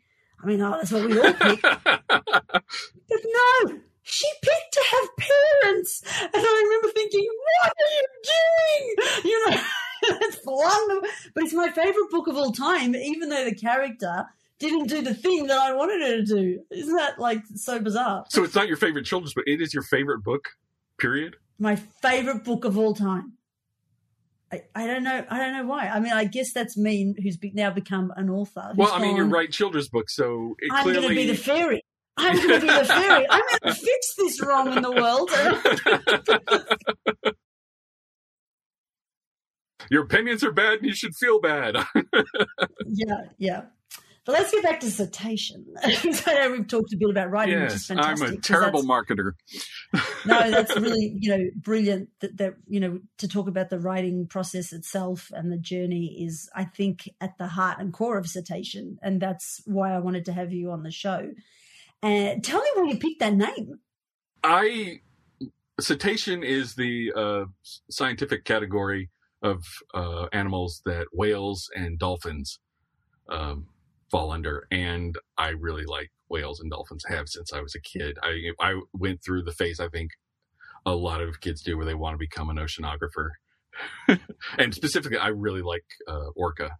[SPEAKER 1] I mean, oh, that's what we all pick. but no, she picked to have parents. And I remember thinking, what are you doing? You know, it's flung But it's my favorite book of all time, even though the character didn't do the thing that I wanted her to do. Isn't that like so bizarre?
[SPEAKER 2] So it's not your favorite children's book. It is your favorite book, period.
[SPEAKER 1] My favorite book of all time. I, I don't know. I don't know why. I mean, I guess that's me who's be, now become an author.
[SPEAKER 2] Well, I mean, gone, you write children's books, So it
[SPEAKER 1] I'm
[SPEAKER 2] clearly...
[SPEAKER 1] going to be the fairy. I'm going to be the fairy. I'm going to fix this wrong in the world.
[SPEAKER 2] Your opinions are bad, and you should feel bad.
[SPEAKER 1] yeah, yeah. But let's get back to citation. Know we've talked a bit about writing, yes, which is fantastic.
[SPEAKER 2] I'm a terrible marketer.
[SPEAKER 1] no, that's really you know brilliant. That that you know to talk about the writing process itself and the journey is, I think, at the heart and core of citation, and that's why I wanted to have you on the show. And tell me why you picked that name.
[SPEAKER 2] I cetacean is the uh, scientific category of uh, animals that whales and dolphins um, fall under, and I really like whales and dolphins. Have since I was a kid. I I went through the phase I think a lot of kids do where they want to become an oceanographer, and specifically, I really like uh, orca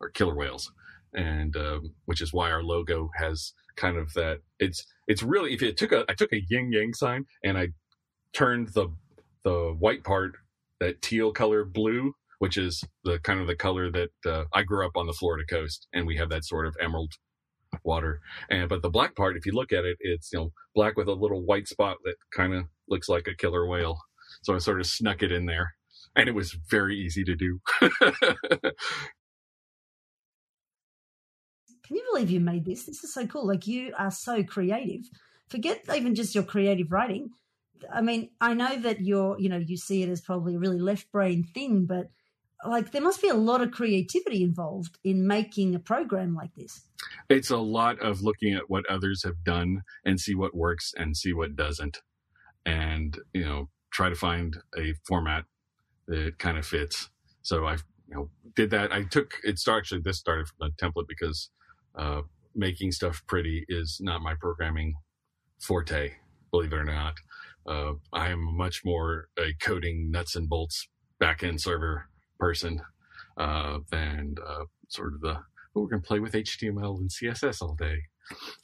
[SPEAKER 2] or killer whales, and um, which is why our logo has kind of that. It's it's really if you took a I took a yin yang sign and I turned the the white part that teal color blue, which is the kind of the color that uh, I grew up on the Florida coast, and we have that sort of emerald water. And but the black part, if you look at it, it's you know black with a little white spot that kind of looks like a killer whale. So I sort of snuck it in there, and it was very easy to do.
[SPEAKER 1] Can you believe you made this? This is so cool. Like you are so creative. Forget even just your creative writing. I mean, I know that you're, you know, you see it as probably a really left brain thing, but like there must be a lot of creativity involved in making a program like this.
[SPEAKER 2] It's a lot of looking at what others have done and see what works and see what doesn't. And, you know, try to find a format that kind of fits. So I, you know, did that. I took it started actually this started from a template because uh, making stuff pretty is not my programming forte, believe it or not. Uh, I am much more a coding nuts and bolts backend server person uh, than uh, sort of the oh, we're going to play with HTML and CSS all day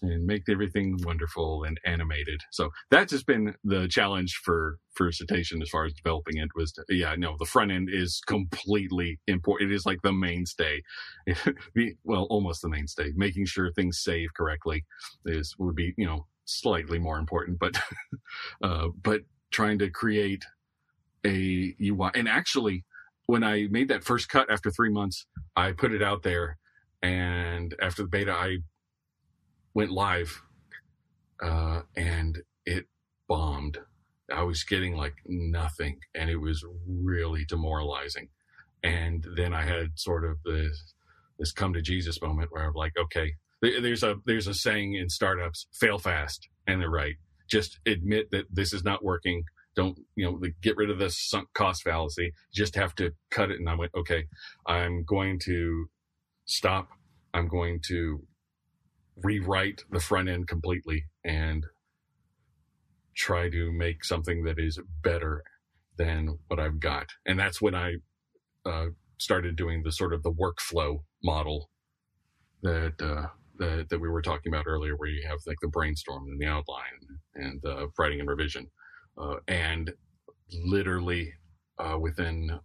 [SPEAKER 2] and make everything wonderful and animated. So that's just been the challenge for for Citation as far as developing it was to, yeah no the front end is completely important. It is like the mainstay, the well almost the mainstay. Making sure things save correctly is would be you know slightly more important, but uh, but trying to create a UI and actually when I made that first cut after three months, I put it out there and after the beta, I went live, uh, and it bombed. I was getting like nothing, and it was really demoralizing. And then I had sort of this this come to Jesus moment where I'm like, okay, there's a there's a saying in startups, fail fast, and they're right. Just admit that this is not working. Don't you know? Get rid of the sunk cost fallacy. Just have to cut it. And I went, okay, I'm going to stop. I'm going to rewrite the front end completely and try to make something that is better than what I've got. And that's when I uh, started doing the sort of the workflow model that uh, that that we were talking about earlier, where you have like the brainstorm and the outline and the writing and revision, uh, and literally uh, within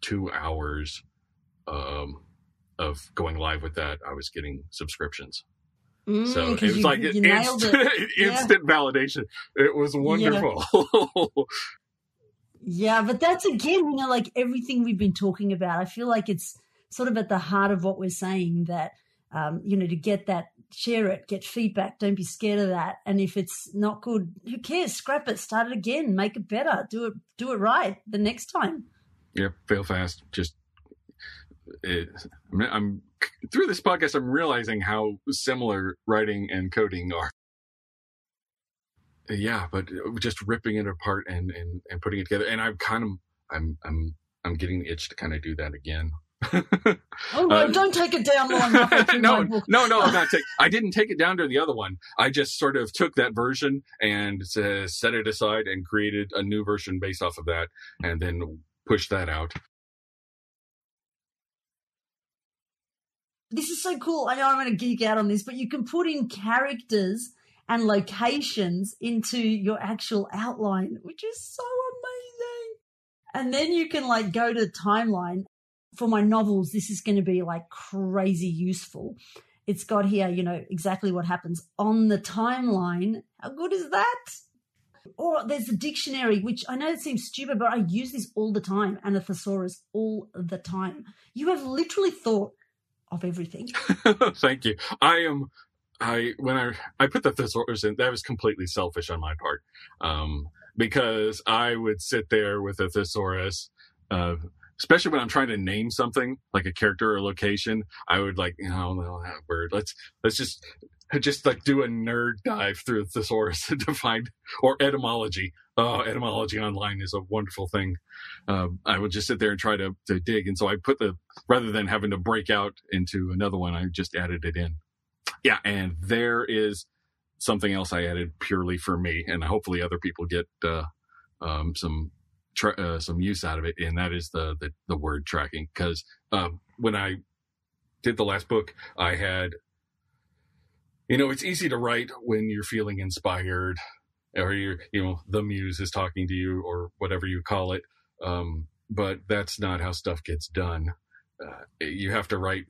[SPEAKER 2] two hours um, of going live with that, I was getting subscriptions.
[SPEAKER 1] Mm,
[SPEAKER 2] So it was
[SPEAKER 1] you-
[SPEAKER 2] like
[SPEAKER 1] you
[SPEAKER 2] instant,
[SPEAKER 1] nailed it. Yeah.
[SPEAKER 2] instant validation. It was wonderful.
[SPEAKER 1] Yeah, but that's again, you know, like everything we've been talking about. I feel like it's sort of at the heart of what we're saying that, um, you know, to get that, share it, get feedback. Don't be scared of that. And if it's not good, who cares? Scrap it, start it again, make it better, do it, do it right the next time.
[SPEAKER 2] yeah, fail fast. Just it, I'm, I'm through this podcast. I'm realizing how similar writing and coding are. Yeah, but just ripping it apart and and and putting it together. And I'm kind of I'm I'm I'm getting the itch to kind of do that again.
[SPEAKER 1] Oh no,
[SPEAKER 2] Uh,
[SPEAKER 1] don't take it down long
[SPEAKER 2] no, no, no, I'm not take, I didn't take it down to the other one. I just sort of took that version and uh, set it aside and created a new version based off of that, and then pushed that out.
[SPEAKER 1] This is so cool. I know I'm going to geek out on this, but you can put in characters and locations into your actual outline, which is so amazing. And then you can like go to timeline. For my novels, this is going to be like crazy useful. It's got here, you know, exactly what happens on the timeline. How good is that? Or there's a dictionary, which I know it seems stupid, but I use this all the time, and a thesaurus all the time. You have literally thought of everything.
[SPEAKER 2] Thank you. I am. I when I I put the thesaurus in, that was completely selfish on my part, um, because I would sit there with a thesaurus, uh, especially when I'm trying to name something like a character or location. I would like, you know, no, that word. Let's let's just just like do a nerd dive through thesaurus to find or etymology. Oh, etymology online is a wonderful thing. Um, I would just sit there and try to, to dig. And so I put the, rather than having to break out into another one, I just added it in. Yeah. And there is something else I added purely for me. And hopefully other people get, uh, um, some, tra- uh, some use out of it. And that is the, the, the word tracking. Cause, um, when I did the last book, I had, you know, it's easy to write when you're feeling inspired or you're, you know, the muse is talking to you or whatever you call it. Um, but that's not how stuff gets done. Uh, you have to write,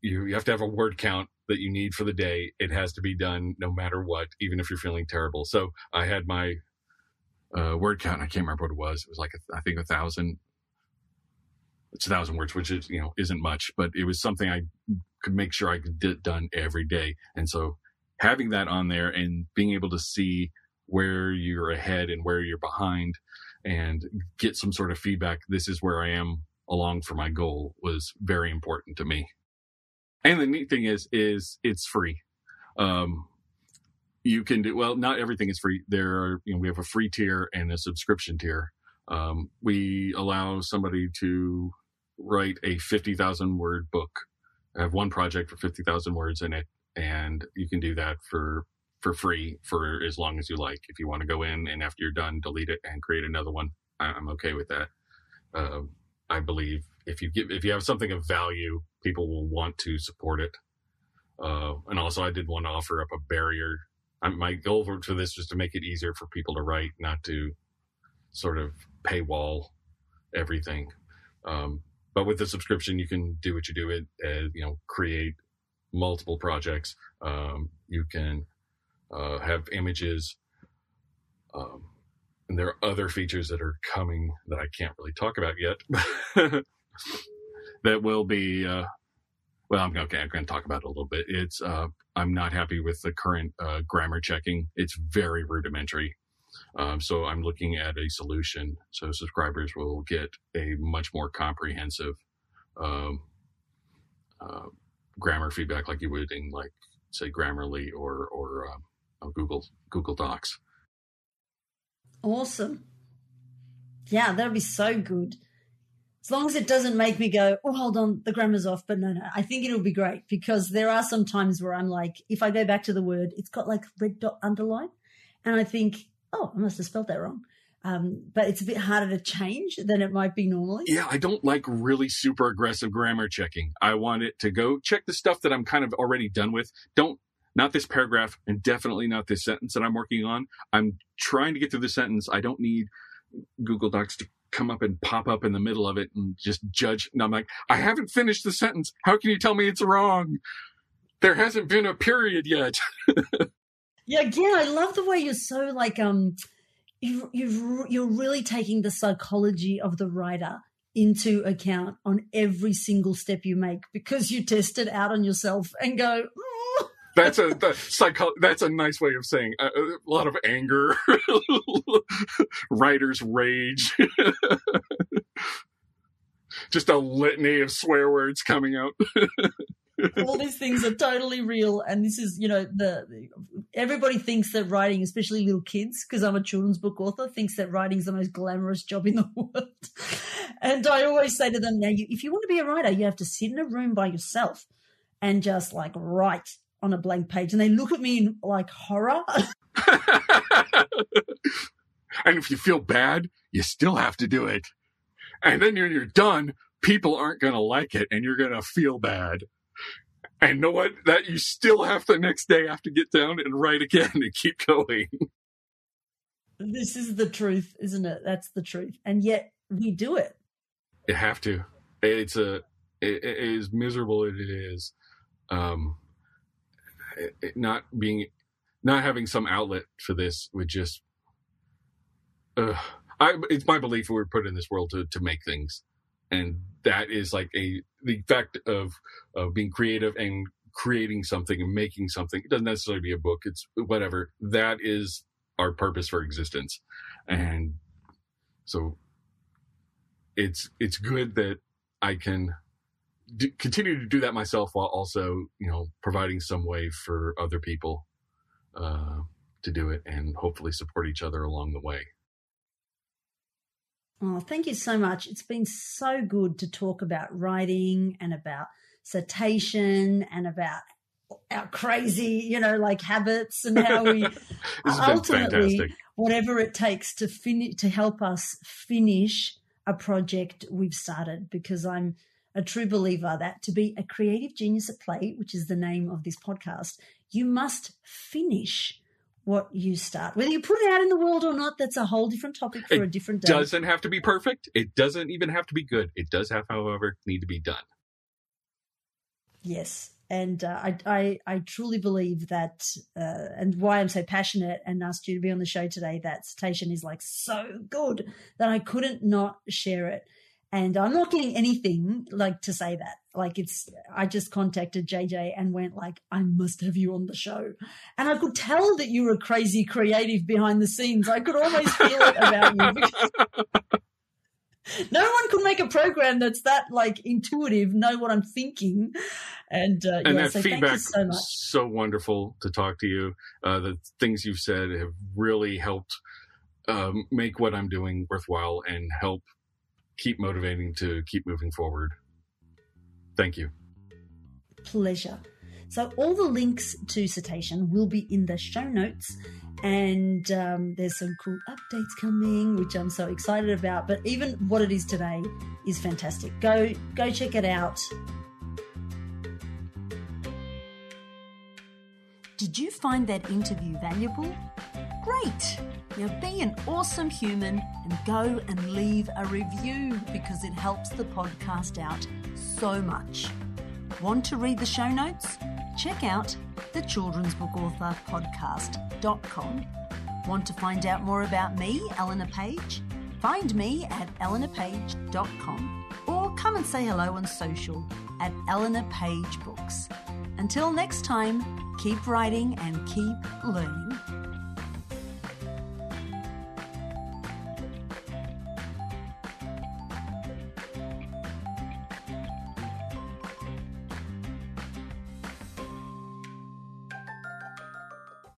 [SPEAKER 2] you, you have to have a word count that you need for the day. It has to be done no matter what, even if you're feeling terrible. So I had my, uh, word count. I can't remember what it was. It was like, a, I think a thousand, it's a thousand words, which is, you know, isn't much, but it was something I could make sure I could get done every day. And so having that on there and being able to see where you're ahead and where you're behind and get some sort of feedback. This is where I am along for my goal was very important to me. And the neat thing is, is it's free. Um, you can do, well, not everything is free. There are, you know, we have a free tier and a subscription tier. Um, we allow somebody to write a 50,000 word book. I have one project for 50,000 words in it and you can do that for for free for as long as you like. If you want to go in and after you're done, delete it and create another one, I'm okay with that. Uh, I believe if you give if you have something of value, people will want to support it. Uh, and also, I did want to offer up a barrier. I, my goal for, for this was to make it easier for people to write, not to sort of paywall everything. Um, but with the subscription, you can do what you do it, uh, you know, create multiple projects. Um, you can uh, have images. Um, and there are other features that are coming that I can't really talk about yet. that will be, uh, well, I'm okay. I'm going to talk about it a little bit. It's, uh, I'm not happy with the current uh, grammar checking. It's very rudimentary. Um, so I'm looking at a solution so subscribers will get a much more comprehensive um, uh, grammar feedback like you would in like say Grammarly or or uh, Google Google Docs.
[SPEAKER 1] Awesome. Yeah, that'll be so good. As long as it doesn't make me go, oh, hold on, the grammar's off. But no, no, I think it'll be great because there are some times where I'm like, if I go back to the word, it's got like red dot underline. And I think, oh, I must have spelled that wrong. Um, but it's a bit harder to change than it might be normally.
[SPEAKER 2] Yeah, I don't like really super aggressive grammar checking. I want it to go check the stuff that I'm kind of already done with. Don't not this paragraph and definitely not this sentence that I'm working on. I'm trying to get through the sentence. I don't need Google Docs to come up and pop up in the middle of it and just judge. And I'm like, I haven't finished the sentence. How can you tell me it's wrong? There hasn't been a period yet.
[SPEAKER 1] yeah, again, I love the way you're so like um you you you're really taking the psychology of the writer into account on every single step you make because you test it out on yourself and go,
[SPEAKER 2] that's a psycho- That's a nice way of saying a, a lot of anger, writer's rage, just a litany of swear words coming out.
[SPEAKER 1] all these things are totally real and this is you know the, the everybody thinks that writing especially little kids because i'm a children's book author thinks that writing is the most glamorous job in the world. And i always say to them now you, if you want to be a writer you have to sit in a room by yourself and just like write on a blank page and they look at me in like horror.
[SPEAKER 2] and if you feel bad, you still have to do it. And then when you're done, people aren't going to like it and you're going to feel bad. And know what? That you still have the next day have to get down and write again and keep going.
[SPEAKER 1] This is the truth, isn't it? That's the truth. And yet we do it.
[SPEAKER 2] You have to. It's a, it, it is miserable as it is. Um, it, not being not having some outlet for this would just uh, I, it's my belief we were put in this world to, to make things. And that is like a the fact of of being creative and creating something and making something. It doesn't necessarily be a book. It's whatever. That is our purpose for existence. And so it's it's good that i can do, continue to do that myself while also, you know, providing some way for other people uh, to do it and hopefully support each other along the way.
[SPEAKER 1] Oh, thank you so much. It's been so good to talk about writing and about citation and about our crazy, you know, like habits and how we ultimately whatever it takes to finish to help us finish a project we've started because I'm a true believer that to be a creative genius at play, which is the name of this podcast, you must finish what you start. Whether you put it out in the world or not, that's a whole different topic for
[SPEAKER 2] it
[SPEAKER 1] a different
[SPEAKER 2] day. It doesn't have to be perfect. It doesn't even have to be good. It does have, however, need to be done.
[SPEAKER 1] Yes. And uh, I, I, I truly believe that, uh, and why I'm so passionate and asked you to be on the show today, that citation is like so good that I couldn't not share it. And I'm not getting anything like to say that. Like it's, I just contacted JJ and went like, I must have you on the show. And I could tell that you were crazy creative behind the scenes. I could almost feel it about you. no one could make a program that's that like intuitive, know what I'm thinking. And, uh,
[SPEAKER 2] and
[SPEAKER 1] yeah,
[SPEAKER 2] that
[SPEAKER 1] so
[SPEAKER 2] feedback
[SPEAKER 1] so,
[SPEAKER 2] so wonderful to talk to you. Uh, the things you've said have really helped um, make what I'm doing worthwhile and help keep motivating to keep moving forward. Thank you.
[SPEAKER 1] Pleasure. So, all the links to Citation will be in the show notes, and um, there's some cool updates coming, which I'm so excited about. But even what it is today is fantastic. Go, go check it out. Did you find that interview valuable? Great! Now be an awesome human and go and leave a review because it helps the podcast out so much. Want to read the show notes? Check out the children's book author podcast.com. Want to find out more about me, Eleanor Page? Find me at eleanorpage.com or come and say hello on social at Eleanor Page Books. Until next time, keep writing and keep learning.